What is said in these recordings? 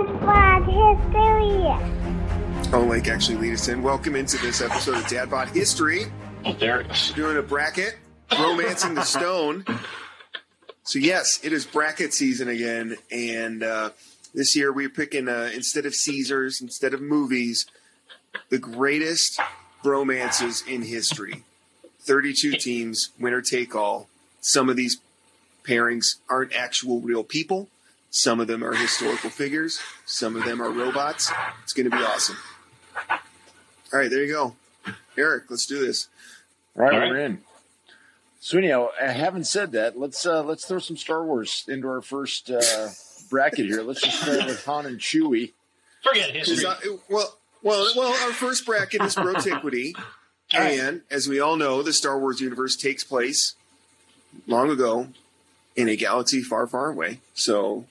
Dad Bod History. Oh, Lake actually lead us in. Welcome into this episode of Dad Bod History. Oh, there it is. We're doing a bracket, romancing the stone. So yes, it is bracket season again, and uh, this year we're picking uh, instead of Caesars, instead of movies, the greatest romances in history. Thirty-two teams, winner take all. Some of these pairings aren't actual real people. Some of them are historical figures. Some of them are robots. It's going to be awesome. All right, there you go. Eric, let's do this. All right, All right. we're in. So anyhow, I haven't said that. Let's uh, let's throw some Star Wars into our first uh, bracket here. Let's just start with Han and Chewie. Forget Is history. that- well, well, well. Our first bracket is Brotiquity, All right. and as we all know, the Star Wars universe takes place long ago in a galaxy far, far away. So,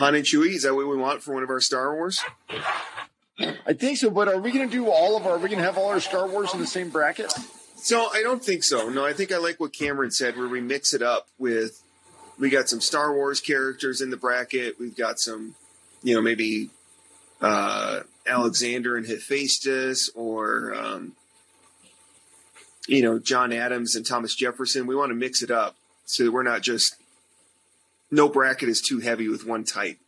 Han and Chewie is that what we want for one of our Star Wars? I think so, but are we going to do all of our? Are we going to have all our Star Wars in the same bracket? So I don't think so. No, I think I like what Cameron said, where we mix it up with. We got some Star Wars characters in the bracket. We've got some, you know, maybe uh, Alexander and Hephaestion, or um, you know, John Adams and Thomas Jefferson. We want to mix it up so that we're not just no bracket is too heavy with one type.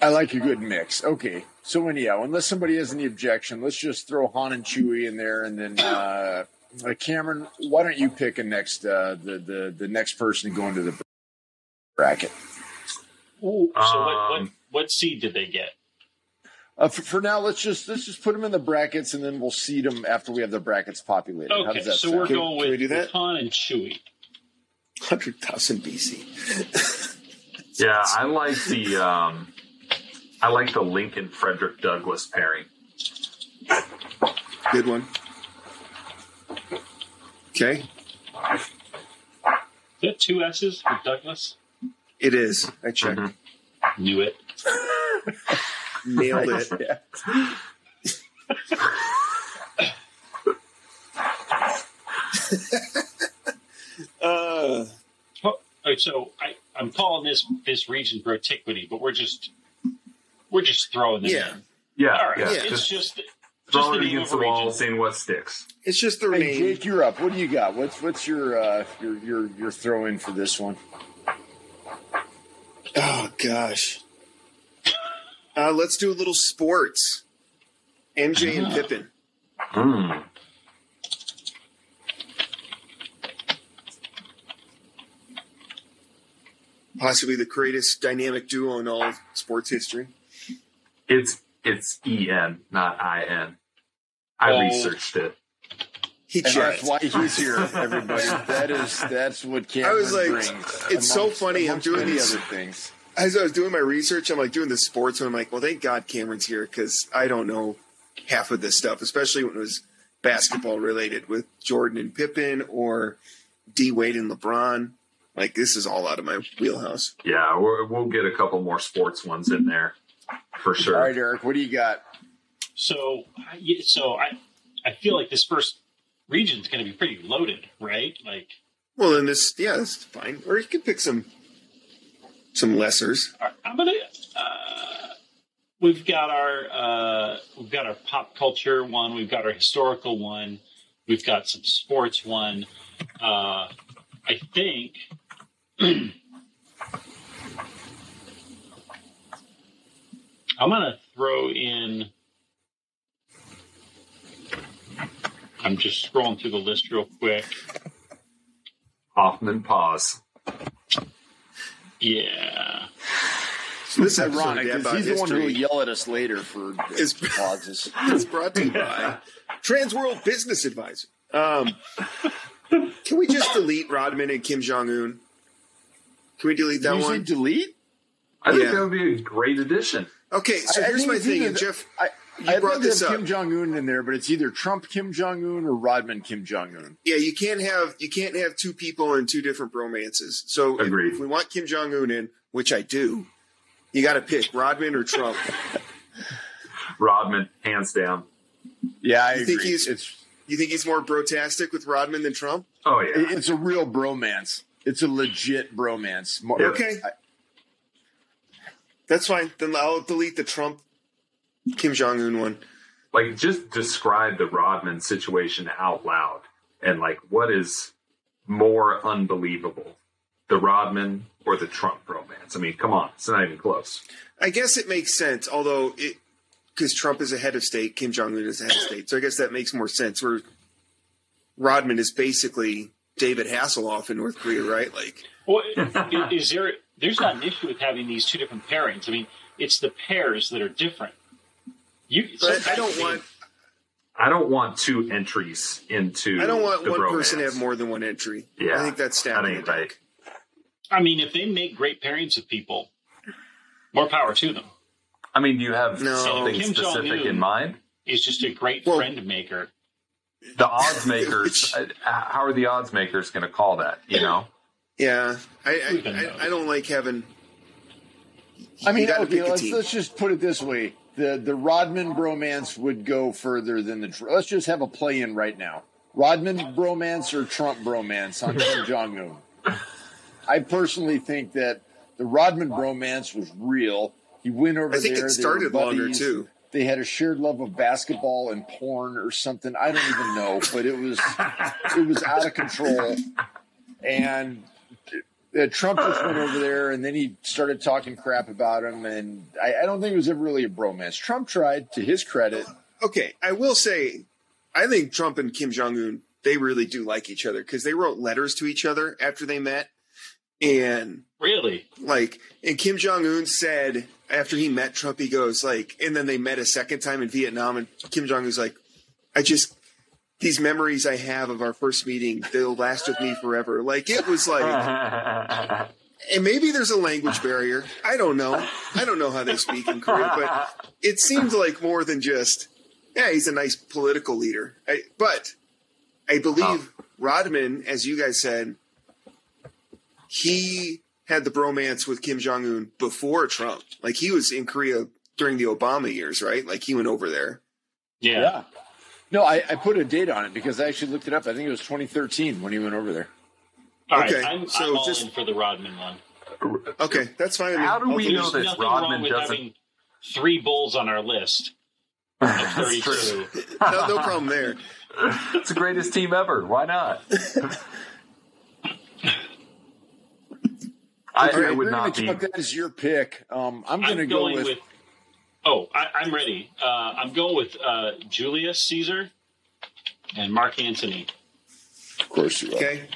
I like a good mix. Okay, so anyhow, unless somebody has any objection, let's just throw Han and Chewie in there, and then uh, uh, Cameron, why don't you pick a next uh, the the the next person to go into the bracket? Ooh, so what, what Um, what seed did they get? Uh, for, for now, let's just let's just put them in the brackets, and then we'll seed them after we have the brackets populated. How Okay, does that so sound? we're Can- going can we with, do that? with Han and Chewie. Hundred thousand BC. Yeah, I like the um, I like the Lincoln Frederick Douglass pairing. Good one. Okay, Is that two S's for Douglas? it is. I checked. Mhm. Knew it. Nailed it. Yeah. Uh, Oh, so I, I'm calling this this region Brotiquity, but we're just we're just throwing them Yeah. in. Yeah, All right, yeah, Yeah. it's just just just throw it against the wall, region. seeing what sticks. it's just the Hey, name. Jake, you're up. What do you got? What's what's your uh, your your your throw in for this one? Oh gosh. Uh, let's do a little sports. MJ and Ah. Pippen. Mm. Possibly the greatest dynamic duo in all sports history. It's it's E N, not I N. I Oh. researched it. He And checked. that's why he's here, everybody. That is that's what Cameron I was like, brings. it's so funny, I'm doing many these- other things. As I was doing my research, I'm like doing the sports, and I'm like, well, thank God Cameron's here because I don't know half of this stuff, especially when it was basketball related with Jordan and Pippen or D Wade and LeBron. Like this is all out of my wheelhouse. Yeah, we're, we'll get a couple more sports ones in there for sure. All right, Eric, what do you got? So I- so I I feel like this first region is going to be pretty loaded, right? Like Well, then this, yeah, that's fine. Or you could pick some some lessers. I- I'm gonna. Uh, we've got our uh, we've got our pop culture one. We've got our historical one. We've got some sports one. Uh, I think. I'm gonna throw in. I'm just scrolling through the list real quick. Hoffman pause. Yeah. So this is episode ironic because Bod he's the one who will yell at us later for Is- pauses. is brought to you by Transworld Business Advisor. Um, can we just delete Rodman and Kim Jong Un? Can we delete that Did you say one? delete? I think Yeah. that would be a great addition. Okay, so I- I here's think my thing, either and Jeff. I, You I'd brought this have up. Kim Jong Un in there, but it's either Trump Kim Jong Un or Rodman Kim Jong Un. Yeah, you can't have you can't have two people in two different bromances. So if, if we want Kim Jong Un in, which I do, you got to pick Rodman or Trump. Rodman, hands down. Yeah, I You agree. think he's- it's You think he's more brotastic with Rodman than Trump? Oh yeah. it's a real bromance. It's a legit bromance. More- Okay. I- That's fine. Then I'll delete the Trump Kim Jong Un one. Like, just describe the Rodman situation out loud, and like, what is more unbelievable, the Rodman or the Trump romance? I mean, come on, it's not even close. I guess it makes sense, although it because Trump is a head of state, Kim Jong Un is a head of state, so I guess that makes more sense. Where Rodman is basically David Hasselhoff in North Korea, right? Like, Well, is there? There's not an issue with having these two different pairings. I mean, it's the pairs that are different. You, but I don't want I don't want two entries into. I don't want the one romance. person to have more than one entry. Yeah, I think that's that stabbing ain't the right. I mean, if they make great pairings of people, more power to them. I mean, do you have No. something Kim specific Jong-un- in mind? Is just a great Well- friend maker. The odds makers. uh, how are the odds makers going to call that? You know, Yeah, I I, knows? I, I don't like having. I mean, you okay, let's, let's just put it this way: the the Rodman bromance would go further than the. Let's just have a play in right now: Rodman bromance or Trump bromance on Kim Jong Un. I personally think that the Rodman bromance was real. He went over I think there. it they were started longer too. They had a shared love of basketball and porn or something. I don't even know, but it was it was out of control. And uh, Trump just went over there, and then he started talking crap about him. And I, I don't think it was ever really a bromance. Trump tried, to his credit. Okay, I will say, I think Trump and Kim Jong Un they really do like each other because they wrote letters to each other after they met, and Really? like, and Kim Jong Un said after he met Trump, he goes like, and then they met a second time in Vietnam, and Kim Jong Un's like, I just these memories I have of our first meeting, they'll last with me forever. Like it was like, and maybe there's a language barrier. I don't know. I don't know how they speak in Korea, but it seems like more than just, yeah, he's a nice political leader. I, but I believe Rodman, as you guys said, he had the bromance with Kim Jong Un before Trump. Like he was in Korea during the Obama years, right? Like he went over there. Yeah. No, I, I put a date on it because I actually looked it up. I think it was 2013 when he went over there. All right. Okay, I'm, so I'm all just- in for the Rodman one. Okay, that's fine. How do we know There's that Rodman wrong with doesn't- having three bulls on our list That's true. No, no problem there. It's the greatest team ever. Why not? I, All right, I would we're not going be. to that as your pick. Um, I'm going to I'm go going with, with. oh, I, I'm ready. Uh, I'm going with uh, Julius Caesar and Mark Antony. of course, you are. Okay,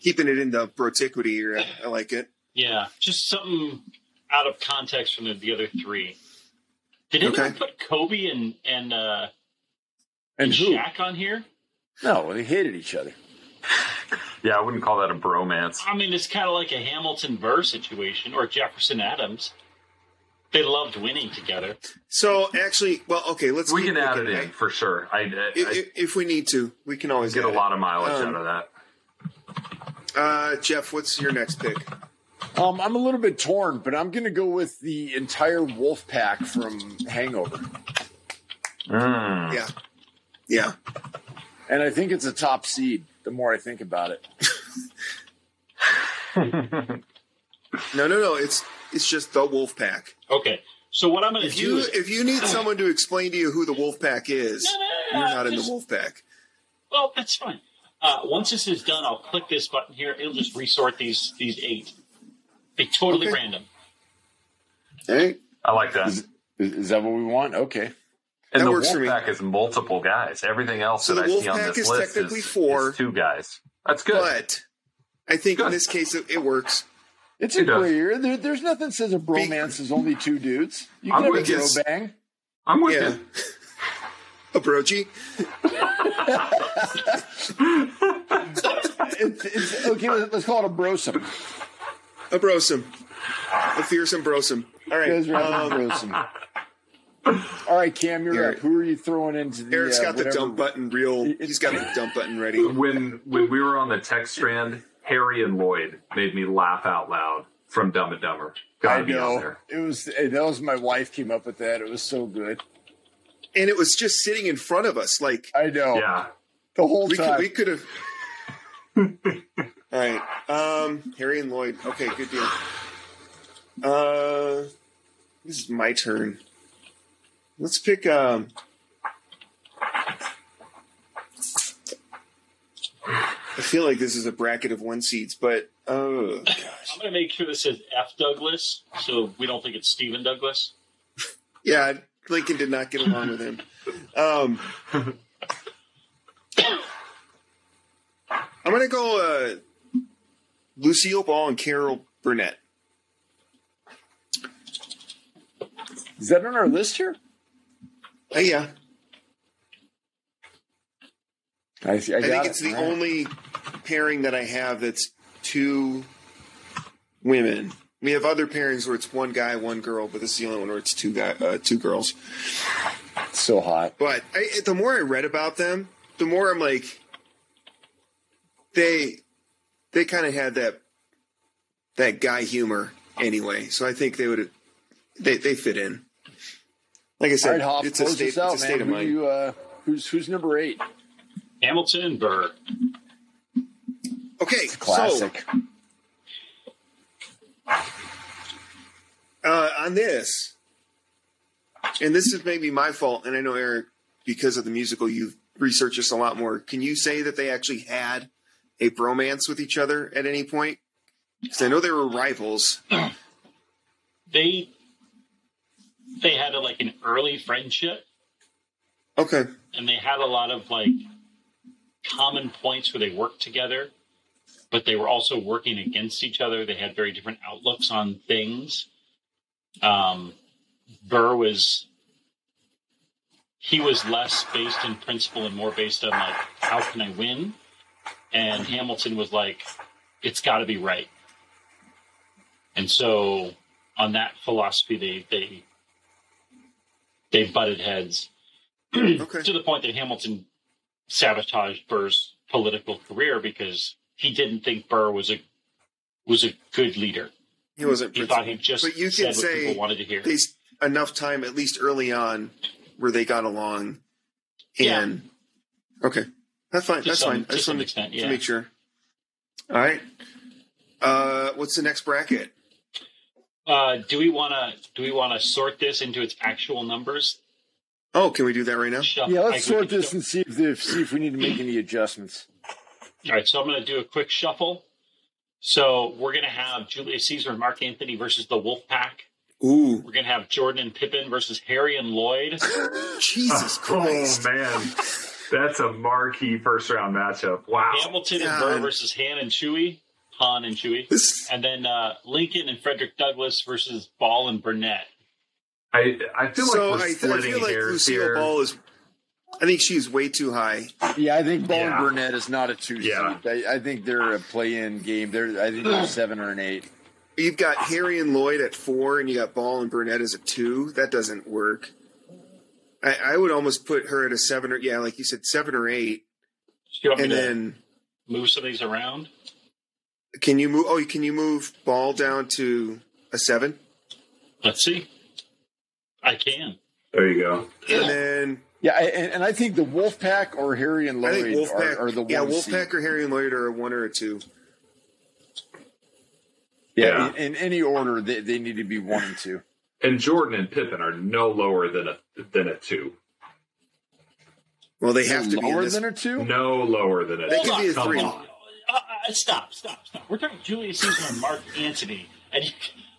keeping it in the brotiquity here. I, I like it. Yeah, just something out of context from the, the other three. Did anyone Okay. put Kobe and and uh, And and who? Shaq on here? No, they hated each other. Yeah, I wouldn't call that a bromance. I mean, it's kind of like a Hamilton Burr situation or Jefferson Adams. They loved winning together. So actually, well, okay, let's. We can add it looking. in for sure. I, I, If, if, if we need to, we can always get a add it. lot of mileage Um, out of that. Uh, Jeff, what's your next pick? Um, I'm a little bit torn, but I'm going to go with the entire wolf pack from Hangover. Mm. Yeah, yeah. And I think it's a top seed the more I think about it. No, no, no. It's it's just the Wolf Pack. Okay, so what I'm going to If do you is if you need someone to explain to you who the Wolf Pack is, No, no, no, you're no, not in the Wolf Pack. Well, that's fine. Uh, once this is done, I'll click this button here. It'll just resort these these eight. Be totally Okay. random. All right. I like that. Is, is that what we want? Okay. And That the works for. Wolfpack is multiple guys. Everything else So that the I see on this is list technically is, four. is two guys. That's good. But I think in this case it, it works. It's a It does. gray area. There, there's nothing says a bromance is only two dudes. You I'm can have a with you. bro bang. I'm with Yeah. you. A broachy. It's, it's, okay, let's let's call it a brosome. A brosome. A fearsome brosome. All You guys right. are having a Um, brosome. All right, Cam, you're Eric. up. Who are you throwing into the? Eric's uh, got the dump button real. He's got the dump button ready. When when we were on the text strand, Harry and Lloyd made me laugh out loud from Dumb and Dumber. Gotta I be know. there. It was that was my wife came up with that. It was so good. And it was just sitting in front of us. Like I know. Yeah. The whole we could time. we could have. All right. Um, Harry and Lloyd. Okay, good deal. Uh, this is my turn. Let's pick. Um, I feel like this is a bracket of one seats, but oh gosh, I'm going to make sure this says F Douglas, so we don't think it's Stephen Douglas. yeah, Lincoln did not get along with him. Um, I'm gonna go uh, Lucille Ball and Carol Burnett. Is that on our list here? Uh, yeah, I, see, I, I think it. it's the All right. only pairing that I have that's two women. We have other pairings where it's one guy, one girl, but this is the only one where it's two guy, uh, two girls. so hot. But I, the more I read about them, the more I'm like, they they kind of had that that guy humor anyway. So I think they would they they fit in. Like I All said, right, Hoff, it's a close state, this out, it's a state man. of Who mind. you, uh, who's who's number eight? Hamilton Burr. okay, so Classic. uh, on this, and this is maybe my fault, and I know Eric, because of the musical, you've researched this a lot more. Can you say that they actually had a bromance with each other at any point? Because I know they were rivals. They they had a, like an early friendship, Okay. and they had a lot of like common points where they worked together, but they were also working against each other. They had very different outlooks on things. Um, Burr was he was less based in principle and more based on like how can I win, and Hamilton was like it's got to be right. And so on that philosophy, they they they butted heads Okay. to the point that Hamilton sabotaged Burr's political career because he didn't think Burr was a was a good leader. He wasn't. He thought he just But you said can what say people wanted to hear. they enough time, at least early on, where they got along. Yeah. And okay, that's fine. To that's some- fine. I just some extent, to yeah. make sure. All right. Uh, what's the next bracket? Uh, do we want to do we want to sort this into its actual numbers? Oh, can we do that right now? Shuff- Yeah, let's we sort this and see if if- see if we need to make any adjustments. All right, so I'm going to do a quick shuffle. So we're going to have Julius Caesar and Mark Antony versus the Wolf Pack. Ooh, We're going to have Jordan and Pippen versus Harry and Lloyd. Jesus Christ! Oh man, that's a marquee first round matchup. Wow. Hamilton and God. Burr versus Han and Chewie. Han and Chewie. And then uh, Lincoln and Frederick Douglass versus Ball and Burnett. I I feel so like we're I, I splitting feel like hairs Lucille here. Ball is. I think she's way too high. Yeah, I think Ball Yeah. and Burnett is not a two Yeah. seed. I, I think they're a play-in game. They're I think they're seven or an eight. You've got Harry and Lloyd at four, and you got Ball and Burnett as a two. That doesn't work. I, I would almost put her at a seven or yeah, like you said, seven or eight, you want me and to then move some of these around? Can you move? Oh, can you move ball down to a seven? Let's see. I can. There you go. And then Yeah, and, and I think the Wolfpack or Harry and I Lloyd think Wolfpack are, are the yeah, one Wolfpack seed. or Harry and Lloyd are a one or a two. Yeah, Yeah. In, in any order, they, they need to be one and two. And Jordan and Pippen are no lower than a than a two. Well, they have to be in lower than a two. No lower than a They two. could be a Come three. on. Uh, uh, stop, stop, stop. We're talking Julius Caesar and Mark Antony. And, you,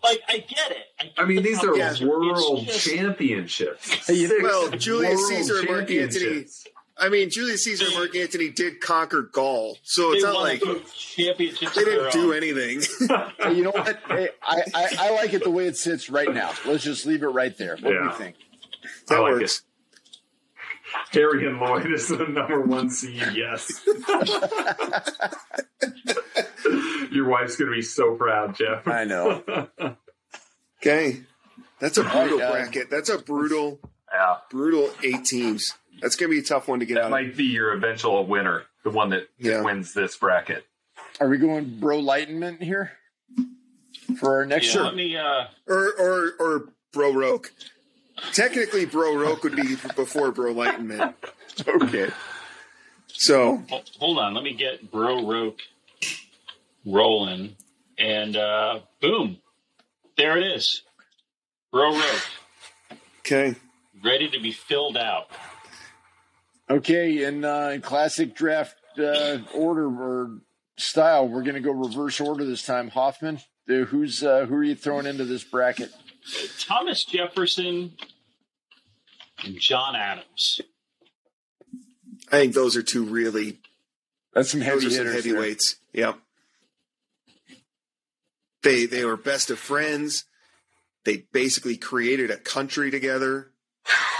like, I get it. I, get I mean, the these are competition. world just- championships. Six Well, Julius Caesar and Mark Antony- I mean, Julius Caesar and Mark Antony did conquer Gaul, so They it's not like two championships. they didn't do anything. Hey, you know what? Hey, I, I, I like it the way it sits right now. Let's just leave it right there. What do you think? that I like works. Harry and Lloyd is the number one seed. Yes. Your wife's gonna be so proud, Jeff. I know. Okay, that's a brutal uh, bracket. That's a brutal, Yeah, brutal eight teams. That's gonna be a tough one to get that out. of. might be your eventual winner, the one that Yeah. wins this bracket. Are we going bro lightenment here for our next Yeah, show? let me, uh, or or or Bro Roke. Technically, Bro Roke would be before Bro Lightenment. Okay. So hold on. Let me get Bro Roke rolling. And, uh, boom. There it is. Bro Roke, Okay. ready to be filled out. Okay, in, uh, in classic draft uh, order or style, we're going to go reverse order this time. Hoffman, uh, who's uh, who are you throwing into this bracket? Thomas Jefferson and John Adams. I think those are two really That's some heavy those are some hitters. there. heavyweights. Yep. They they were best of friends. They basically created a country together.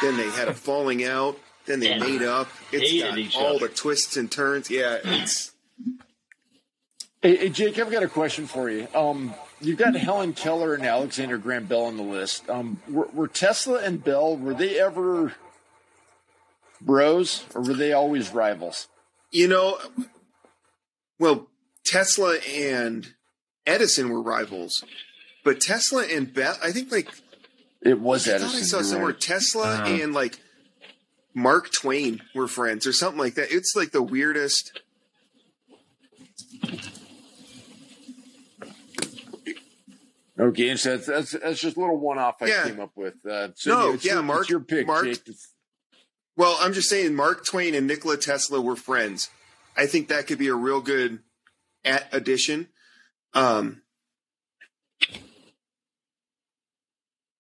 Then they had a falling out. Then they And made up. It's hated got each all other. the twists and turns. Yeah, it's Hey, hey, Jake, I've got a question for you. Um, you've got Helen Keller and Alexander Graham Bell on the list. Um, were, were Tesla and Bell were they ever bros or were they always rivals? you know, well, Tesla and Edison were rivals, but Tesla and Bell, I think like It was I Edison. thought I saw somewhere right. Tesla Uh-huh. and like Mark Twain were friends or something like that. It's like the weirdest. Okay, and so that's, that's that's just a little one off I Yeah. came up with. Uh, so No, it's yeah, Mark- it's your pick, Mark- Jake. Well, I'm just saying Mark Twain and Nikola Tesla were friends. I think that could be a real good at addition. Um,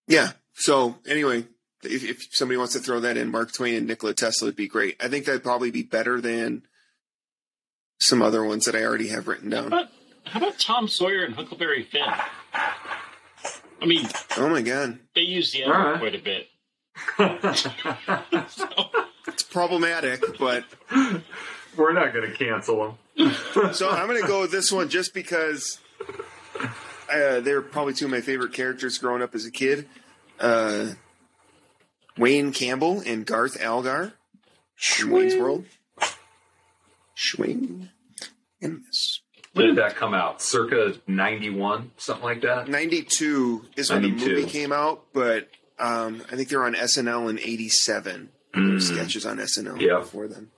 yeah. So anyway, if, if somebody wants to throw that in, Mark Twain and Nikola Tesla would be great. I think that'd probably be better than some other ones that I already have written How down. about, how about Tom Sawyer and Huckleberry Finn? I mean, Oh my god, they use the N-word right. quite a bit. it's problematic, but We're not going to cancel them. So I'm going to go with this one just because uh, they're probably two of my favorite characters growing up as a kid. Uh, Wayne Campbell and Garth Algar in Wayne's World. Swing and miss. When did that come out? Circa 91, something like that? 92 is when the movie came out, but um, I think they're on SNL in 87. There were Mm. sketches on SNL Yeah. before then.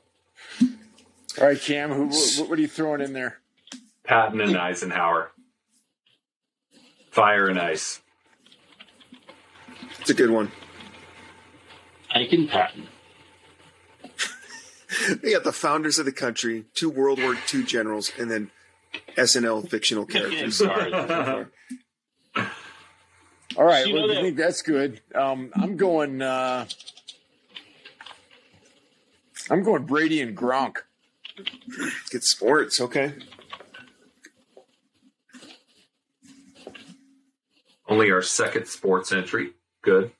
all right, Cam, who, what, what are you throwing in there? Patton and Eisenhower. Fire and Ice. It's a good one. Ike and Patton. We got the founders of the country, two World War II generals, and then SNL fictional characters. All right, well, I think that's good. Um, I'm going. Uh, I'm going Brady and Gronk. Good sports, okay. Only our second sports entry. Good.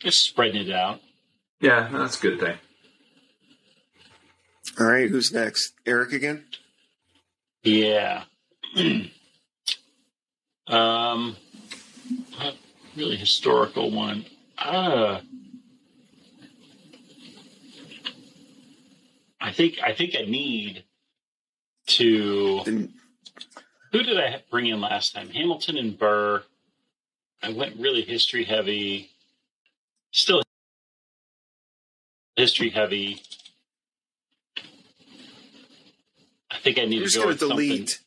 Just spreading it out. Yeah, that's a good thing. All right, who's next? Eric again? Yeah. um, really historical one. Uh, I think I think I need to. Who did I bring in last time? Hamilton and Burr. I went really history heavy. Still history heavy. I think I need I'm to just go going with to something. delete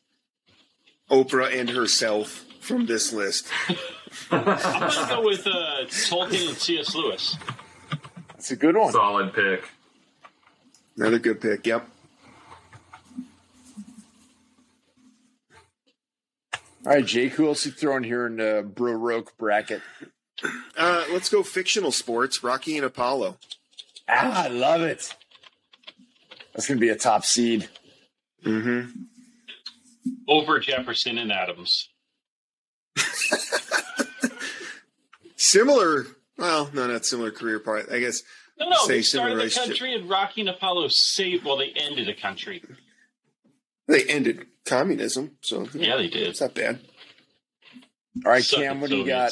Oprah and herself from this list. I'm gonna go with uh, Tolkien and C.S. Lewis. That's a good one. Solid pick. Another good pick. Yep. All right, Jake, who else you throwing here in the Bro Roke bracket? Uh, let's go fictional sports. Rocky and Apollo. Ah, I love it. That's going to be a top seed. Mm-hmm. Over Jefferson and Adams. Similar. Well, no, not similar career part. I guess. No, no, Say they similar started the country, and Rocky and Apollo saved. Well, they ended a country. They ended communism, so Yeah, they did. it's not bad. All right, Suck Cam, what do you got?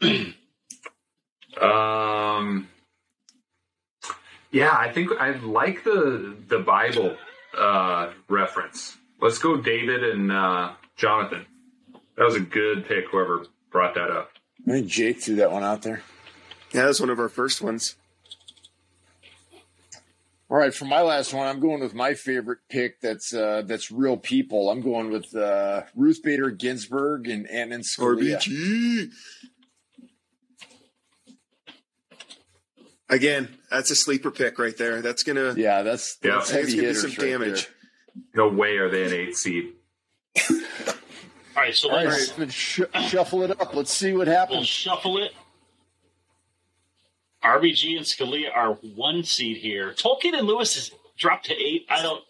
Um, yeah, I think I like the the Bible uh, reference. Let's go, David and uh, Jonathan. That was a good pick. Whoever brought that up. I think Jake threw that one out there. Yeah, that was one of our first ones. All right, for my last one, I'm going with my favorite pick. That's uh, that's real people. I'm going with uh, Ruth Bader Ginsburg and Antonin Scalia. RBG. Again, that's a sleeper pick right there. That's gonna Yeah, that's Yeah. that's heavy it's gonna do some right damage. there. No way are they an eight seed. All right, so All right, let's let's sh- shuffle it up. Let's see what we'll happens. shuffle it. RBG and Scalia are one seed here. Tolkien and Lewis is dropped to eight. I don't.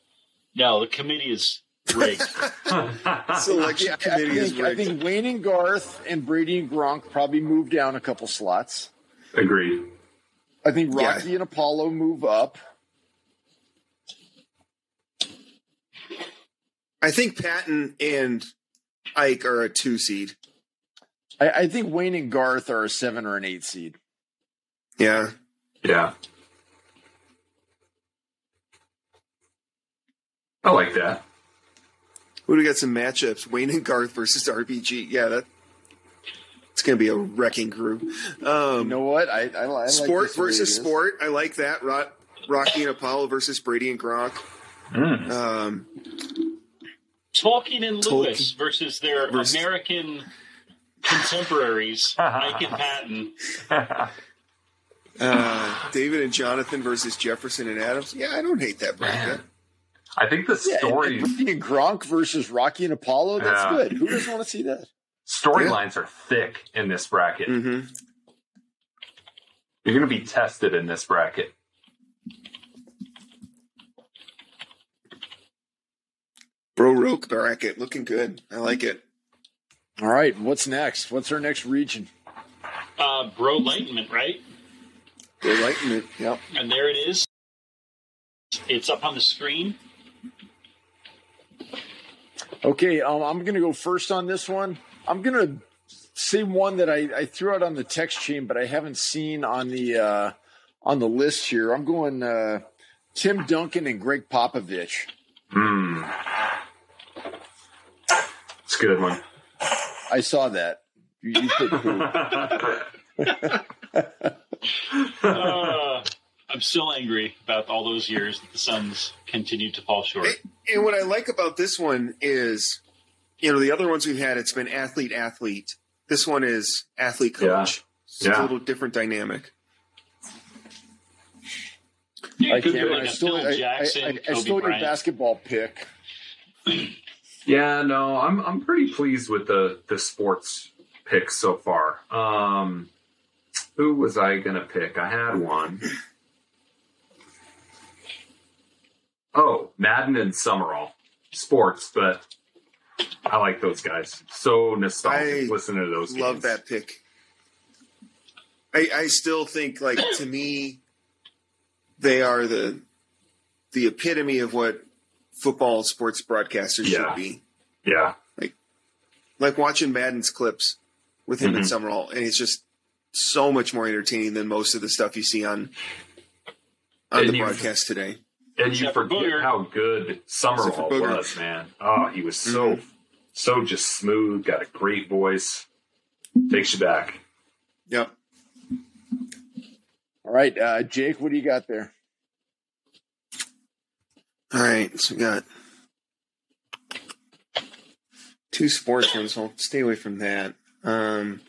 No, the committee is rigged. Selection Yeah, I committee is think, I think Wayne and Garth and Brady and Gronk probably move down a couple slots. Agreed. I think Yeah. Rocky and Apollo move up. I think Patton and Ike are a two seed. I, I think Wayne and Garth are a seven or an eight seed. Yeah. Yeah. I like that. Who do we got some matchups? Wayne and Garth versus RBG. Yeah, that it's gonna be a wrecking crew. Um, You know what? I, I, I like sport this the way versus sport. I like that. Ro- Rocky and Apollo versus Brady and Gronk. Um, Tolkien and Tolkien. Lewis versus their Versus- American contemporaries, Ike and Patton. uh, David and Jonathan versus Jefferson and Adams. Yeah, I don't hate that bracket. I think the Yeah, and- and Brady and Gronk versus Rocky and Apollo. That's Yeah. good. Who doesn't want to see that? Storylines are thick in this bracket. hmm You're going to be tested in this bracket. Bro Roke bracket looking good. I like it. All right, what's next? What's our next region? Uh, Bro Enlightenment, right? Enlightenment. Yep. And there it is. It's up on the screen. Okay, um, I'm going to go first on this one. I'm going to say one that I, I threw out on the text chain, but I haven't seen on the uh, on the list here. I'm going uh, Tim Duncan and Gregg Popovich. Hmm. It's a good one. I saw that. You, you put. Uh, I'm still angry about all those years that the Suns continued to fall short. And what I like about this one is, you know, the other ones we've had, it's been athlete athlete. This one is athlete coach. It's Yeah. a little different dynamic. You I could can't. do I like a stole, I, I, Jackson, I, I Kobe stole your basketball pick. Yeah, no, I'm I'm pretty pleased with the the sports picks so far. Um, who was I gonna pick? I had one. Oh, Madden and Summerall, sports, but I like those guys. So nostalgic. I listening to those. Love games. that pick. I, I still think, like to me, they are the the epitome of what football sports broadcasters Yeah. should be. Yeah, Like like watching Madden's clips with him and Mhm. Summerall, and it's just so much more entertaining than most of the stuff you see on on And the broadcast today. and you forget how good Except Summerall was, man. Oh, he was so Mhm. So just smooth. Got a great voice. Takes you back. Yep. All right, uh, Jake, what do you got there? All right, so we got two sports ones. So I'll stay away from that. Um,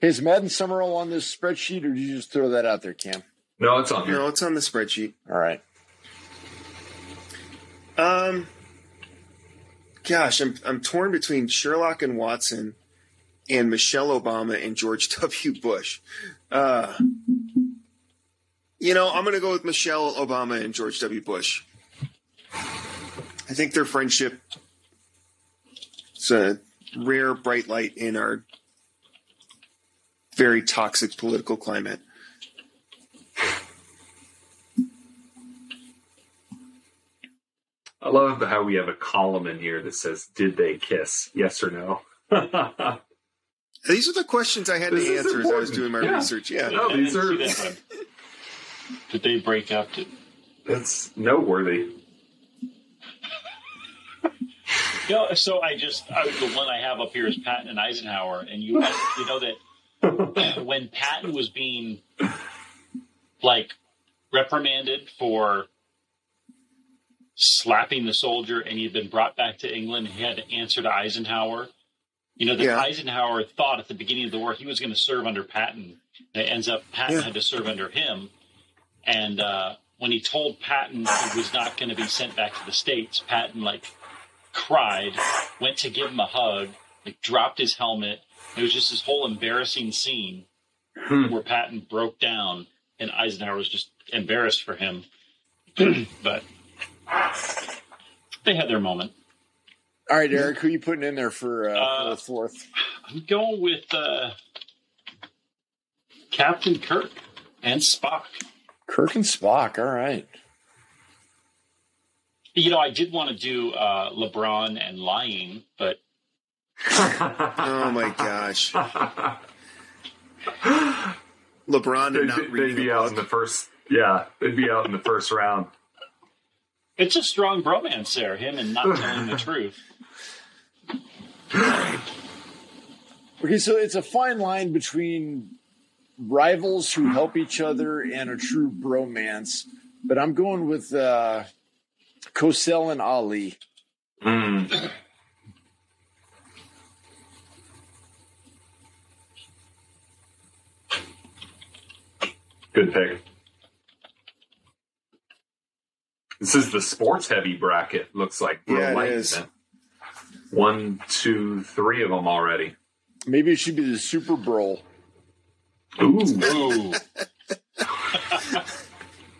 Hey, is Madden Summerall on this spreadsheet, or did you just throw that out there, Cam? No, it's on here. no, it's on the spreadsheet. All right. Um, gosh, I'm I'm torn between Sherlock and Watson and Michelle Obama and George W. Bush. Uh, you know, I'm going to go with Michelle Obama and George W. Bush. I think their friendship is a rare bright light in our very toxic political climate. I love how we have a column in here that says, "Did they kiss? Yes or no?" These are the questions I had This to is answer as I was doing my Yeah. research. Yeah. No, these didn't are- see that one. Did they break up? Did, That's noteworthy. you know, so I just I, the one I have up here is Patton and Eisenhower, and you you know that when Patton was being like reprimanded for slapping the soldier and he had been brought back to England, he had to answer to Eisenhower. You know, that Yeah. Eisenhower thought at the beginning of the war he was going to serve under Patton. It ends up Patton Yeah. had to serve under him. And uh, when he told Patton he was not going to be sent back to the States, Patton like cried, went to give him a hug, like dropped his helmet. It was just this whole embarrassing scene Hmm. where Patton broke down and Eisenhower was just embarrassed for him. but they had their moment. All right, Eric, who are you putting in there for, uh, Uh, for the fourth? I'm going with uh, Captain Kirk and Spock. Kirk and Spock. All right. You know, I did want to do uh, LeBron and lying, but Oh my gosh. LeBron they'd, did not they'd be the out in the first. Yeah, they'd be out in the first round. It's a strong bromance there, him and not telling the truth. Okay, so it's a fine line between rivals who help each other and a true bromance, but I'm going with uh, Cosell and Ali. Mm. Good pick. This is the sports heavy bracket. Looks like real Yeah, it is. event. One, two, three of them already. Maybe it should be the Super Bowl. Ooh, Ooh, I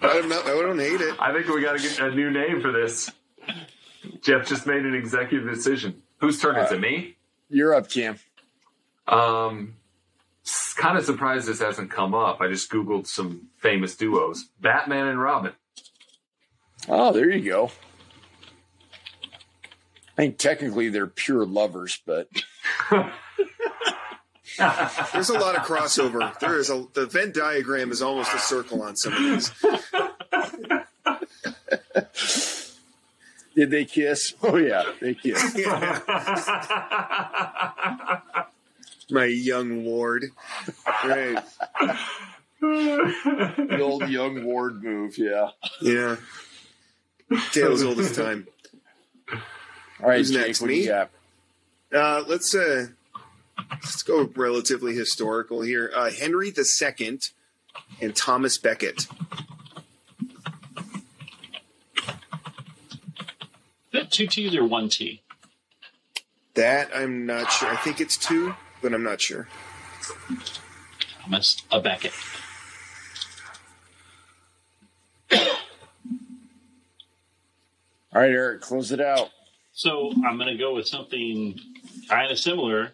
don't know. I don't hate it. I think we got to get a new name for this. Jeff just made an executive decision. Whose turn is it? Me? You're up, Cam. Um, kind of surprised this hasn't come up. I just googled some famous duos: Batman and Robin. Oh, there you go. I think technically they're pure lovers, but There's a lot of crossover. There is a the Venn diagram is almost a circle on some of these. did they kiss? Oh yeah, they kissed. My young ward. Right. the old young Ward move. Yeah. Yeah. Tale as old as time. All right, Who's Jake, next, what do you me? got? Uh, let's uh, let's go relatively historical here. Uh, Henry II and Thomas Becket. Is that two T's or one T? That I'm not sure. I think it's two, but I'm not sure. Thomas a Becket. All right, Eric, close it out. So I'm going to go with something kind of similar: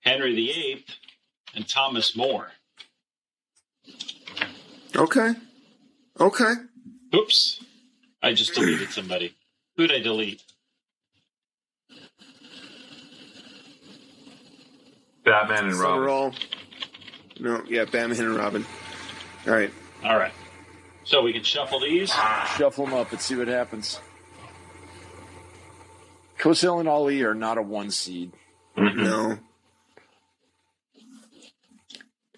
Henry VIII and Thomas More. Okay. Okay. Oops, I just deleted somebody. Who'd I delete? Batman and So we're Robin. all. No, yeah, Batman and Robin. All right. All right. So we can shuffle these. Shuffle them up and see what happens. Cosell and Ali are not a one seed. Mhm. No.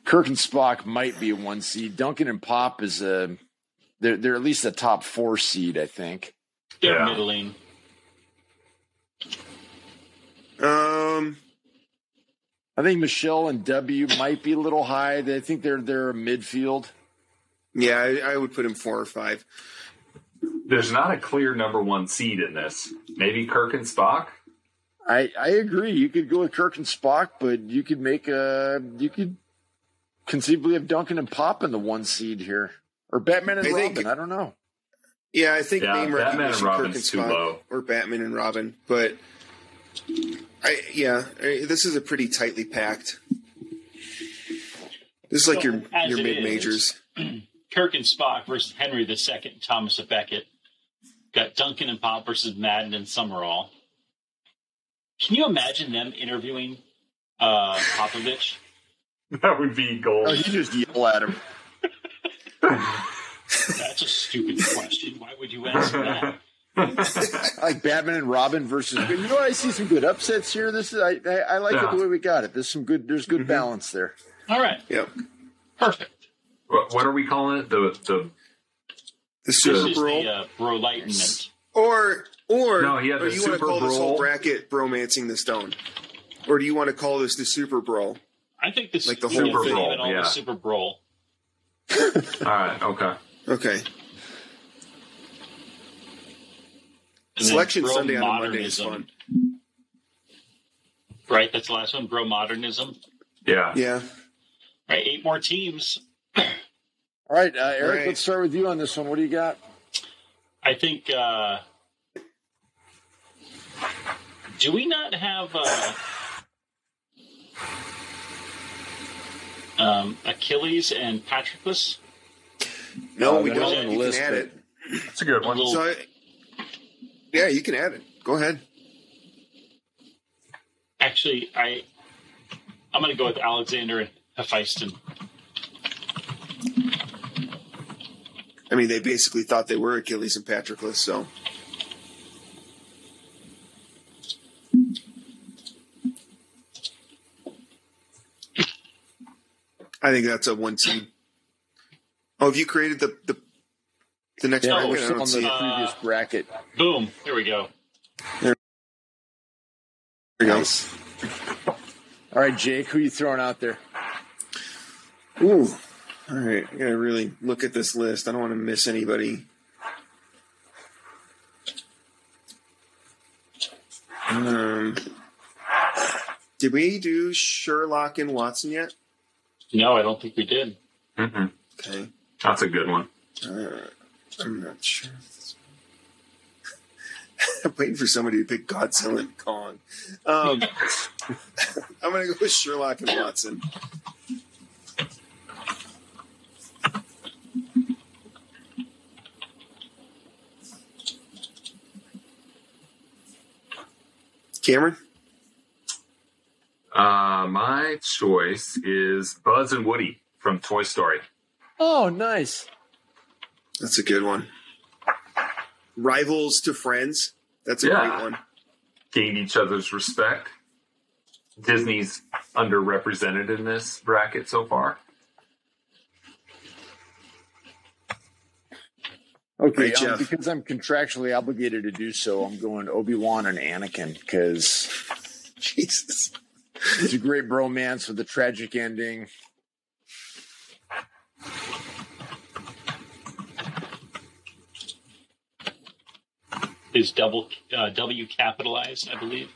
Kirk and Spock might be a one seed. Duncan and Pop is a they're they're at least a top four seed, I think. They're Yeah. middling. Um. I think Michelle and W might be a little high. I think they're they're a midfield. Yeah, I, I would put him four or five. There's not a clear number one seed in this. Maybe Kirk and Spock. I I agree. You could go with Kirk and Spock, but you could make a you could conceivably have Duncan and Pop in the one seed here, or Batman and I Robin. think- I don't know. Yeah, I think Yeah, name Batman and recognition, Kirk and too Spock, low. or Batman and Robin, but I yeah, I, this is a pretty tightly packed. This is like So, your your mid majors. Kirk and Spock versus Henry II and Thomas a Becket. Got Duncan and Pop versus Madden and Summerall. Can you imagine them interviewing uh, Popovich? That would be Oh, gold. you just yell at him. That's a stupid question. Why would you ask that? Like Batman and Robin versus. You know. I see some good upsets here. This is I I, I like Yeah. it the way we got it. There's some good. There's good balance there. All right. Yep. Perfect. What, what are we calling it? The the The Super This is Brawl. the uh, Brolightment. Or or No, he had or you want to Super call this whole bracket bromancing the stone? Or do you want to call this the Super Brawl? I think this Like the whole can thing. save all Yeah. the Super Brawl. all right, okay. Okay. And Selection Sunday on a Monday is fun. Right, that's the last one. Bro Modernism. Yeah. Yeah. Right, eight more teams. All right, uh, Eric, Right. let's start with you on this one. What do you got? I think. Uh, do we not have uh, um, Achilles and Patroclus? No, Uh, we don't. on the You list, can add it. That's a good A one. little- So, I, yeah, you can add it. Go ahead. Actually, I I'm going to go with Alexander and Hephaestion. I mean, they basically thought they were Achilles and Patroclus, so. I think that's a one team. Oh, have you created the the, the next Yeah, bracket? we're still on the it. Uh, previous bracket. Boom! Here we go. There we go. Nice. All right, Jake, who are you throwing out there? Ooh. All right. I gotta really look at this list. I don't want to miss anybody. Um, did we do Sherlock and Watson yet? No, I don't think we did. Mm-mm. Okay. That's a good one. Uh, I'm not sure. I'm waiting for somebody to pick Godzilla and Kong. Um, I'm gonna go with Sherlock and Watson. Cameron? Uh, my choice is Buzz and Woody from Toy Story. Oh, nice. That's a good one. Rivals to friends. That's a Yeah. great one. Gain each other's respect. Disney's underrepresented in this bracket so far. Okay, Great, um, because I'm contractually obligated to do so, I'm going Obi Wan and Anakin because Jesus. it's a great bromance with a tragic ending. Is double uh, W capitalized? I believe.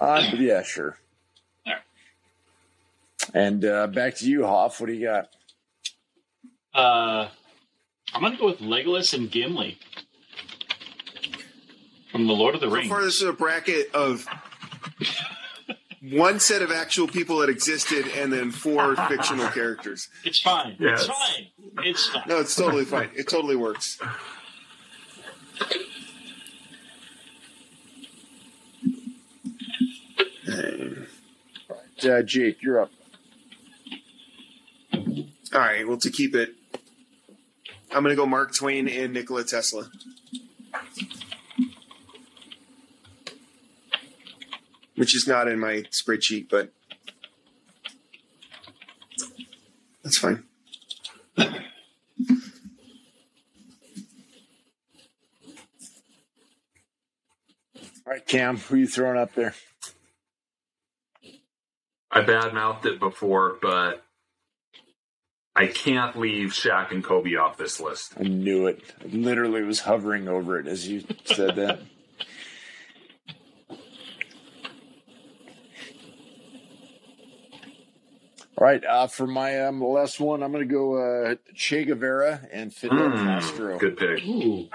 Uh, yeah, sure. All right. And uh, back to you, Hoff. What do you got? Uh, I'm going to go with Legolas and Gimli from the Lord of the Rings. So Rings. far, this is a bracket of one set of actual people that existed and then four fictional characters. It's fine. Yes. It's fine. It's fine. No, it's totally fine. It totally works. Uh, Jake, you're up. All right, well, to keep it, I'm going to go Mark Twain and Nikola Tesla. Which is not in my spreadsheet, but that's fine. All right, Cam, who are you throwing up there? I badmouthed it before, but I can't leave Shaq and Kobe off this list. I knew it. I literally was hovering over it as you said that. All right, uh, for my um, last one, I'm going to go uh, Che Guevara and Fidel Mm, Castro. good pick. Ooh.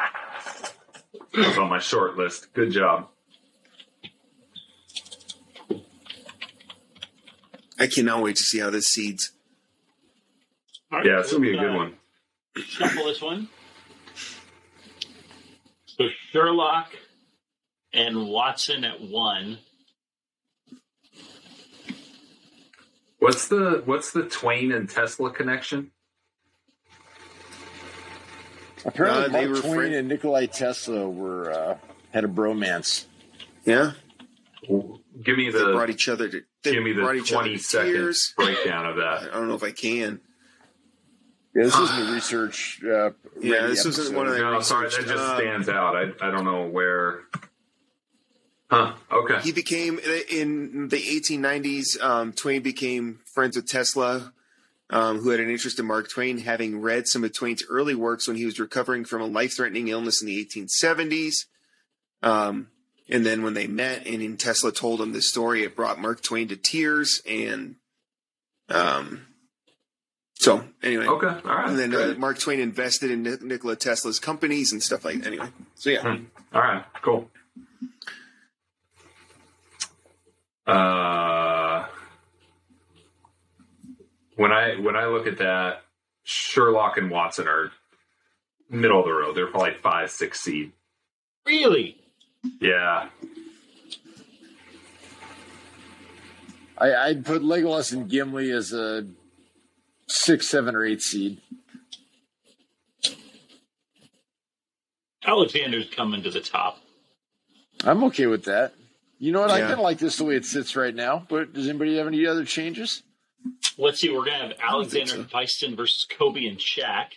That on my short list. Good job. I cannot wait to see how this seeds. All right, Yeah, it's gonna be a good uh, one. Shuffle this one. So Sherlock and Watson at one. What's the what's the Twain and Tesla connection? Apparently, Uh, they Mark were Twain friend- and Nikolai Tesla were uh, had a bromance. Yeah, Give me they brought the each other. To, Give me the brought each other 20 to second tears. breakdown of that. I don't know if I can. Yeah, this isn't a research. Uh, Yeah, ready this isn't one of the- No, sorry, that just uh, stands out. I, I don't know where. Huh. Okay. He became in the 1890s. Um, Twain became friends with Tesla, um, who had an interest in Mark Twain, having read some of Twain's early works when he was recovering from a life-threatening illness in the 1870s. Um, and then when they met, and in Tesla told him this story, it brought Mark Twain to tears. And um, so anyway, Okay. All right. and then uh, Mark Twain invested in Nikola Tesla's companies and stuff like. that. Anyway, so yeah, Hmm. All right. Cool. Uh, when I when I look at that, Sherlock and Watson are middle of the road. They're probably five, six seed. Really? Yeah. I, I'd put Legolas and Gimli as a six, seven, or eight seed. Alexander's coming to the top. I'm okay with that. You know what? I kind of like this the way it sits right now. But does anybody have any other changes? Let's see. We're gonna have think Alexander so. Hephaestion versus Kobe and Shaq.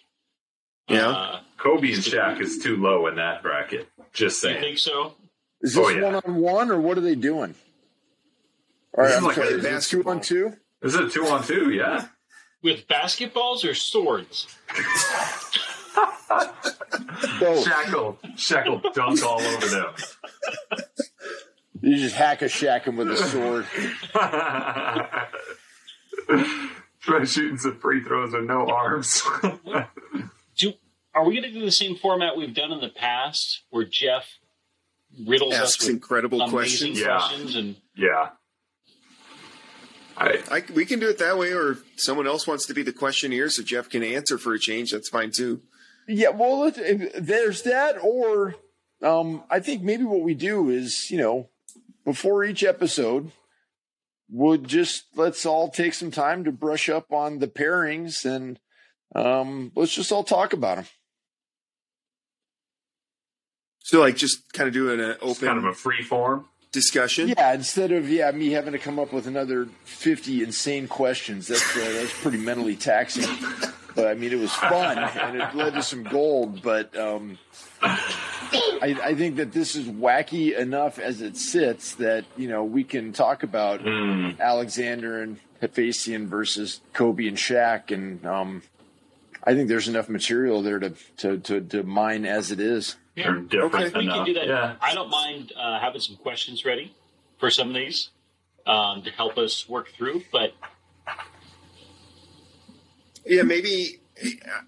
Yeah. Uh, Kobe and Shaq is too low in that bracket. Just you saying. think so? Is this one on one, or what are they doing? All right, This is I'm like sorry. a Is it two on two? This Is it two on two? Yeah. With basketballs or swords? Both. Shackle, Shackle dunk all over them. You just hack a Shaq him with a sword. Try shooting some free throws with no arms. Do are we gonna do the same format we've done in the past, where Jeff riddles asks us with incredible amazing questions. Yeah. questions and yeah. I, I, we can do it that way, or if someone else wants to be the questionnaire so Jeff can answer for a change. That's fine too. Yeah, well, it- it- there's that, or um, I think maybe what we do is, you know, before each episode, we'll just let's all take some time to brush up on the pairings and um, let's just all talk about them. So, like, just kind of doing an it's open kind of a free form. Discussion. Yeah, instead of yeah me having to come up with another fifty insane questions. That's uh, that's pretty mentally taxing. But I mean, it was fun and it led to some gold. But um, I, I think that this is wacky enough as it sits that you know we can talk about Mm, Alexander and Hephaestion versus Kobe and Shaq, and um, I think there's enough material there to to to, to mine as it is. They're different Okay. we can do that. Yeah. I don't mind uh, having some questions ready for some of these um, to help us work through. But Yeah, maybe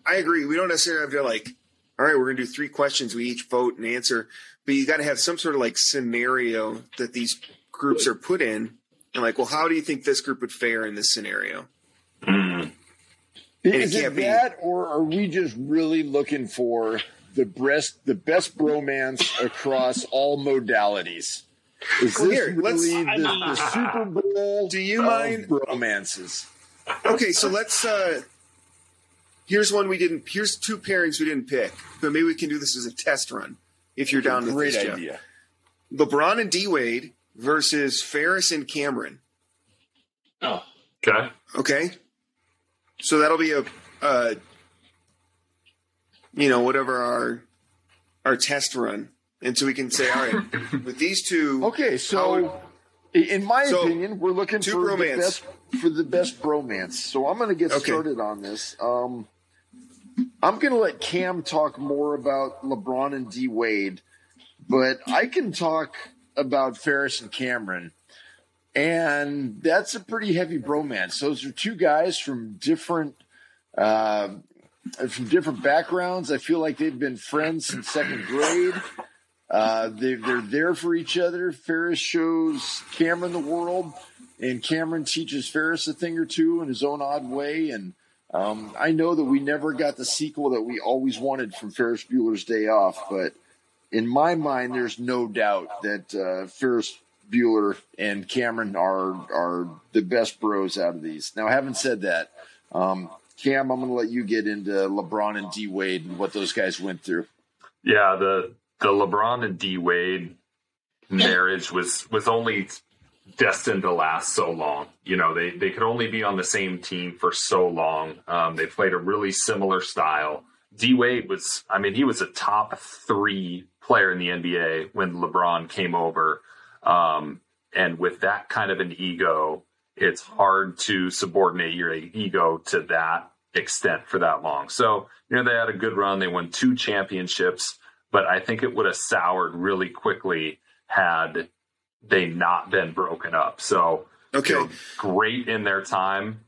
I agree. We don't necessarily have to like, all right, we're going to do three questions. We each vote and answer, but you got to have some sort of like scenario that these groups are put in, and like, well, how do you think this group would fare in this scenario? Mm. it Is it can't be- that, or are we just really looking for the best, the best bromance across all modalities? Is this here, let's- really the, the Super Bowl? Do you of mind- bromances? Okay, so let's. uh Here's one we didn't. Here's two pairings we didn't pick, but maybe we can do this as a test run if you're down with Great this. Jeff. idea. LeBron and D Wade versus Ferris and Cameron. oh, Okay. Okay. So that'll be a, uh, you know, whatever our our test run, and so we can say, all right, with these two, Okay, so How i- in my So, opinion, we're looking two for the best for the best bromance. So I'm going to get Okay. started on this. Um, I'm going to let Cam talk more about LeBron and D Wade, but I can talk about Ferris and Cameron. And that's a pretty heavy bromance. Those are two guys from different uh, from different backgrounds. I feel like they've been friends since second grade. Uh, they, they're there for each other. Ferris shows Cameron the world, and Cameron teaches Ferris a thing or two in his own odd way. And um, I know that we never got the sequel that we always wanted from Ferris Bueller's Day Off, but in my mind, there's no doubt that uh, Ferris Bueller and Cameron are are the best bros out of these. Now, having said that, um, Cam, I'm going to let you get into LeBron and D Wade and what those guys went through. Yeah, the the LeBron and D Wade marriage was was only destined to last so long. You know, they they could only be on the same team for so long. Um, they played a really similar style. D Wade was, I mean, he was a top three player in the NBA when LeBron came over. Um, and with that kind of an ego, it's hard to subordinate your ego to that extent for that long. So, you know, they had a good run. They won two championships, but I think it would have soured really quickly had they not been broken up. So, Okay. you know, great in their time.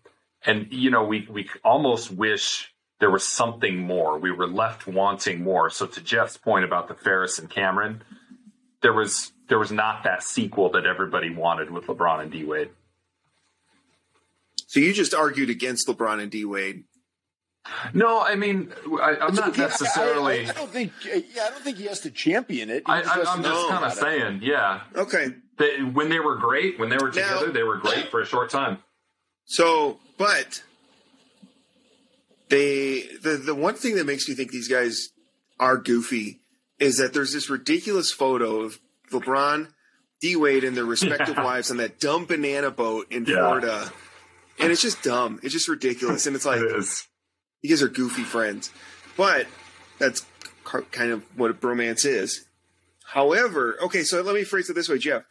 And, you know, we, we almost wish there was something more. We were left wanting more. So to Jeff's point about the Ferris and Cameron, there was, there was not that sequel that everybody wanted with LeBron and D Wade. So you just argued against LeBron and D Wade. No, I mean, I, I'm not Okay, I- necessarily. I, I, don't think. Yeah, I don't think he has to champion it. He I, I, I'm just kind of about it. saying, yeah. Okay. They, when they were great, when they were Now- together, they were great for a short time. So, but they the the one thing that makes me think these guys are goofy is that there's this ridiculous photo of LeBron, D Wade, and their respective wives on that dumb banana boat in Yeah. Florida, and it's just dumb. It's just ridiculous, and it's like It is. You guys are goofy friends, but that's kind of what a bromance is. However, okay, so let me phrase it this way, Jeff.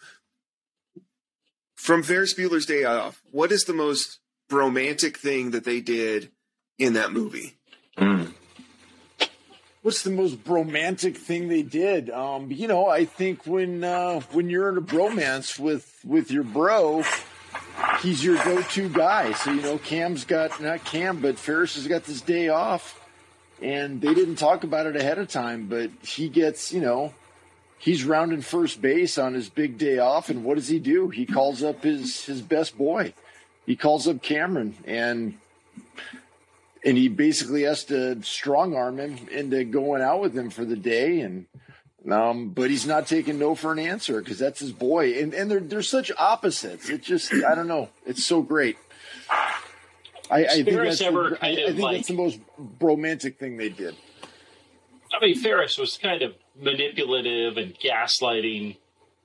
From Ferris Bueller's Day Off, what is the most romantic thing that they did in that movie? Mm. What's the most romantic thing they did? Um, you know, I think when uh, when you're in a bromance with with your bro, he's your go-to guy. So you know, Cam's got not Cam, but Ferris has got this day off, and they didn't talk about it ahead of time. But he gets, you know, he's rounding first base on his big day off, and what does he do? He calls up his his best boy. He calls up Cameron, and and he basically has to strong arm him into going out with him for the day and um but he's not taking no for an answer because that's his boy. And and they're they're such opposites. It just i don't know. It's so great. I, I think Ferris that's ever the, I, kind I of think like- that's the most romantic thing they did. I mean, Ferris was kind of manipulative and gaslighting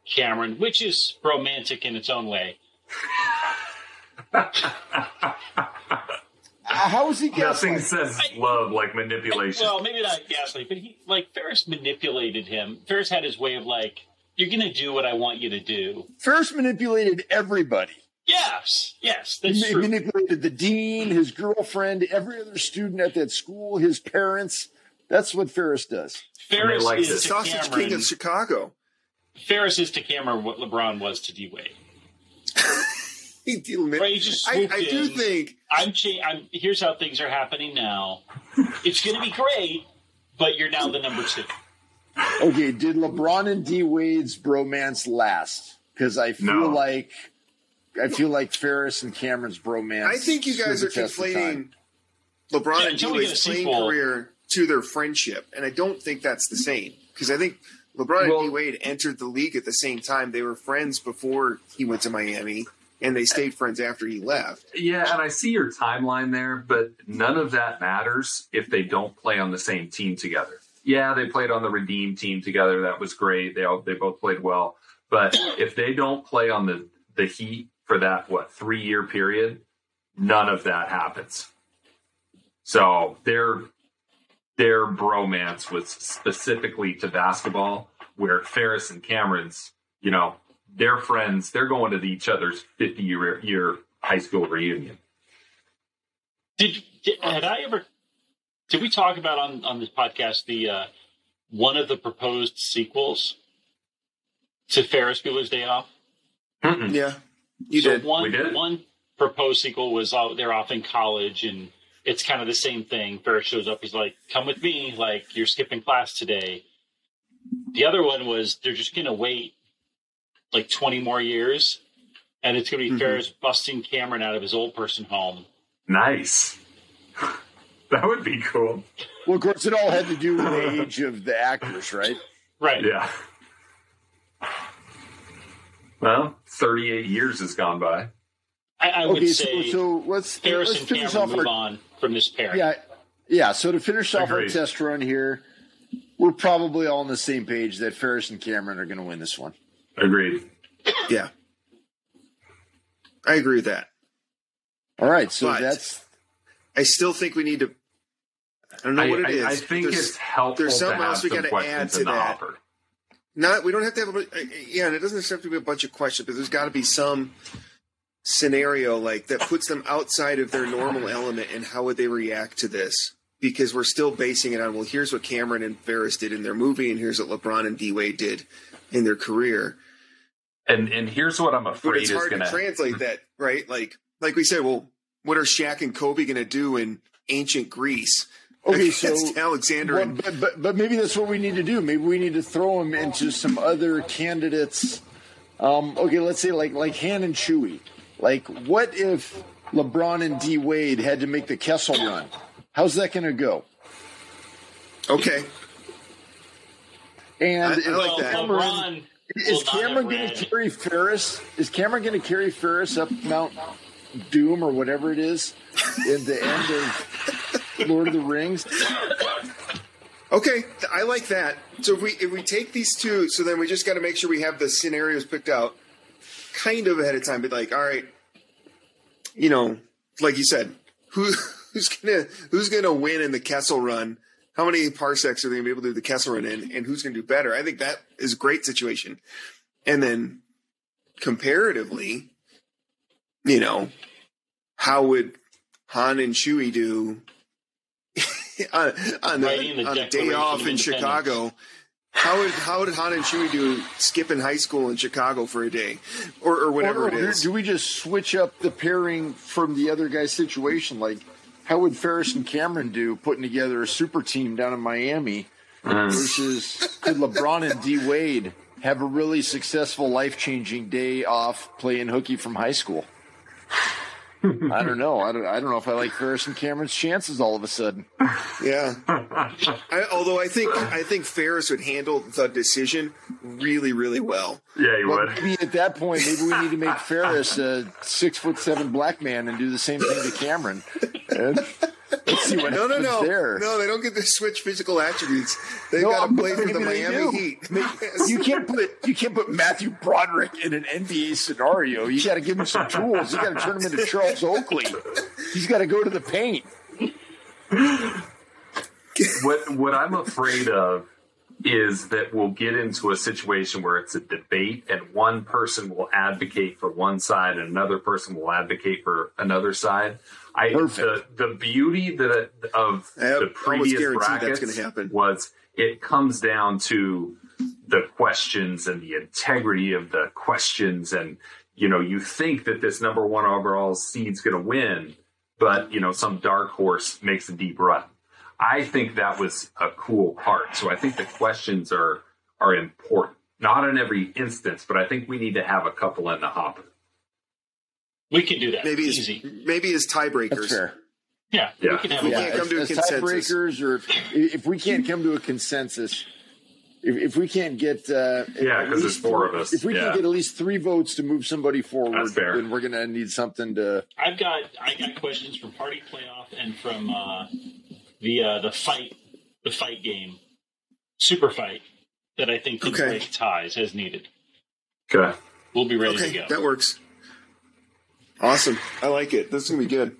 Cameron, which is romantic in its own way. How is he Nothing gaslighting? says love like manipulation. Well, maybe not gaslight, but he like Ferris manipulated him. Ferris had his way of like, "You're going to do what I want you to do." Ferris manipulated everybody Yes, yes, he that's ma- true. manipulated the dean his girlfriend every other student at that school his parents that's what Ferris does. Ferris like is this. to Sausage Cameron. King of Chicago. Ferris is to Cameron what LeBron was to D Wade. I, swooped I do in. think I'm, cha- I'm. Here's how things are happening now. It's going to be great, but you're now the number two. Okay, did LeBron and D Wade's bromance last? Because I feel No. like I feel like Ferris and Cameron's bromance. I think you guys are stood the test of conflating. LeBron Yeah, and until we get D-Wade's playing sequel. career to their friendship, and I don't think that's the same because I think LeBron Well- and D Wade entered the league at the same time. They were friends before he went to Miami, and they stayed friends after he left. Yeah, and I see your timeline there, but none of that matters if they don't play on the same team together. Yeah, they played on the Redeem team together. That was great. They all they both played well. But if they don't play on the the Heat for that what three year period, none of that happens. So their their bromance was specifically to basketball, where Ferris and Cameron's, you know, they're friends. They're going to each other's 50 year, year high school reunion. Did, did had I ever? Did we talk about on on this podcast the uh, one of the proposed sequels to Ferris Bueller's Day Off? Mm-mm. Yeah, you so did. One We did? one proposed sequel was uh, they're off in college and it's kind of the same thing. Ferris shows up. He's like, "Come with me. Like you're skipping class today." The other one was they're just gonna wait like 20 more years, and it's gonna be Mhm. Ferris busting Cameron out of his old person home. Nice. that would be cool. Well, of course, it all had to do with the age of the actors, right? Right. Yeah. Well, 38 years has gone by. I, I would Okay, so say so let's Ferris let's and finish Cameron off move our on from this pairing. yeah yeah. So to finish off our test run here, we're probably all on the same page that Ferris and Cameron are going to win this one. Agreed. Yeah, I agree with that. All right, so But- that's I still think we need to. I don't know I, what it I- is. I think There's it's helpful there's to something have else we some gotta questions add to in that. hopper. not. We don't have to have a. Yeah, and it doesn't have to be a bunch of questions, but there's got to be some scenario like that puts them outside of their normal element, and how would they react to this? Because we're still basing it on well, here's what Cameron and Ferris did in their movie, and here's what LeBron and D Wade did in their career. And and here's what I'm But afraid it's is hard going to translate that, right? Like, like we said, well, what are Shaq and Kobe going to do in ancient Greece? okay. So Alexander Well, and but, but but maybe that's what we need to do. Maybe we need to throw him into some other candidates. Um, okay, let's say like like Han and Chewie. Like, what if LeBron and D Wade had to make the Kessel run? How's that going to go? okay, And I- I like that. LeBron will is not Cameron going to carry Ferris? Is Cameron going to carry Ferris up Mount Doom or whatever it is in the end of Lord of the Rings? okay, I like that. So if we if we take these two, so then we just got to make sure we have the scenarios picked out kind of ahead of time. But like, all right, you know, like you said, who who's gonna who's gonna win in the Kessel Run? How many parsecs are they gonna be able to do the Kessel Run in, and who's gonna do better? I think that is a great situation. And then comparatively, you know, how would Han and Chewie do on, on, the, the on a day off in Chicago? How would how would Han and Chewie do skipping high school in Chicago for a day, or, or whatever Or- or is? Do we just switch up the pairing from the other guy's situation? Like, how would Ferris and Cameron do putting together a super team down in Miami versus could LeBron and D Wade have a really successful, life changing day off playing hooky from high school? I don't know. I don't, I don't know if I like Ferris and Cameron's chances all of a sudden. Yeah. I, although I think I think Ferris would handle the decision really really well. Yeah, you But would. maybe at that point, maybe we need to make Ferris a six foot seven black man and do the same thing to Cameron. And let's see what No, no, no, there. no. They don't get to switch physical attributes. They've No, got to play for the maybe Miami do. Heat. You can't put you can't put Matthew Broderick in an NBA scenario. You got to give him some tools. You got to turn him into Charles Oakley. He's got to go to the paint. what what I'm afraid of is that we'll get into a situation where it's a debate and one person will advocate for one side and another person will advocate for another side. I the, Perfect. the beauty that of I the previous brackets was it comes down to the questions and the integrity of the questions. And you know you think that this number one overall seed's going to win but you know some dark horse makes a deep run. I think that was a cool part. So i think the questions are are important. Not in every instance but i think we need to have a couple in the hopper We can do that. Maybe as easy. maybe as tiebreakers. That's fair. Yeah, Yeah. we can have We a can't come to a as, as consensus. tiebreakers, or if, if we can't come to a consensus, if, if we can't get uh, Yeah, at 'cause there's four of us. If we Yeah. can get at least three votes to move somebody forward, then we're gonna need something to. I've got I got questions from Party Playoff and from uh, the uh, the fight the fight game, Super Fight, that I think can Okay. break ties as needed. okay We'll be ready to Okay, go. that works. Awesome. I like it. This is gonna be good.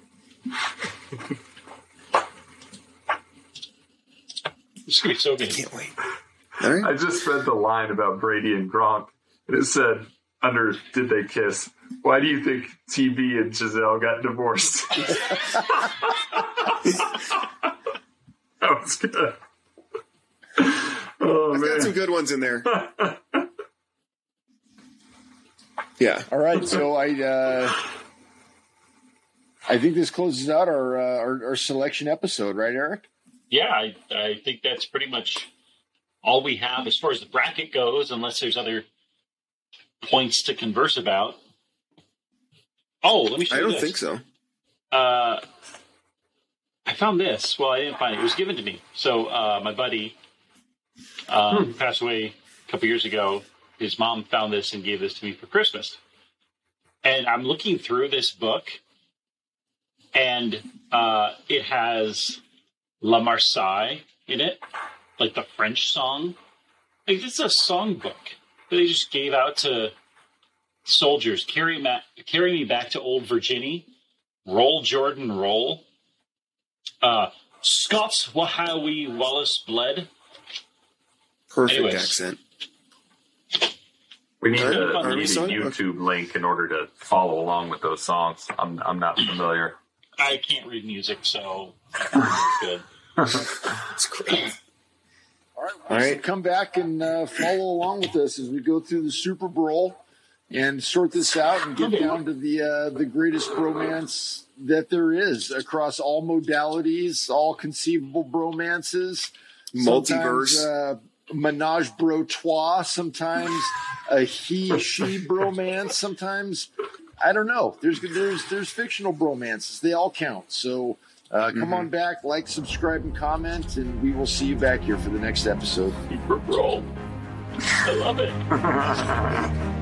It's gonna be so good. Can't wait. All right. i just read the line about brady and gronk and it said under did they kiss why do you think tb and giselle got divorced that was good oh I've man got some good ones in there. Yeah. All right, so I uh, I think this closes out our, uh, our our selection episode, right, Eric? Yeah, I, I think that's pretty much all we have as far as the bracket goes, unless there's other points to converse about. Oh, let me show I you don't this. think so. Uh, I found this. Well, I didn't find it. It was given to me. So uh, my buddy um, Hmm. passed away a couple years ago. His mom found this and gave this to me for Christmas. And I'm looking through this book, and uh, it has La Marseillaise in it, like the French song. Like this is a songbook that they just gave out to soldiers, carry, ma- carry me back to old Virginia. Roll Jordan, roll. Uh, Scots Wha Hae Wi' Wallace bled. Perfect Anyways. accent. We need, a, we need a? YouTube link in order to follow along with those songs. I'm I'm not familiar. I can't read music, so that's good. It's great. All right, All right. So come back and uh, follow along with us as we go through the Super Bowl and sort this out and get down to the uh, the greatest bromance that there is across all modalities, all conceivable bromances, Multiverse. Sometimes, uh, menage bro trois, sometimes a he she bromance, sometimes I don't know. There's there's there's fictional bromances. They all count. So uh, come on back, like, subscribe, and comment, and we will see you back here for the next episode. Roll. I love it.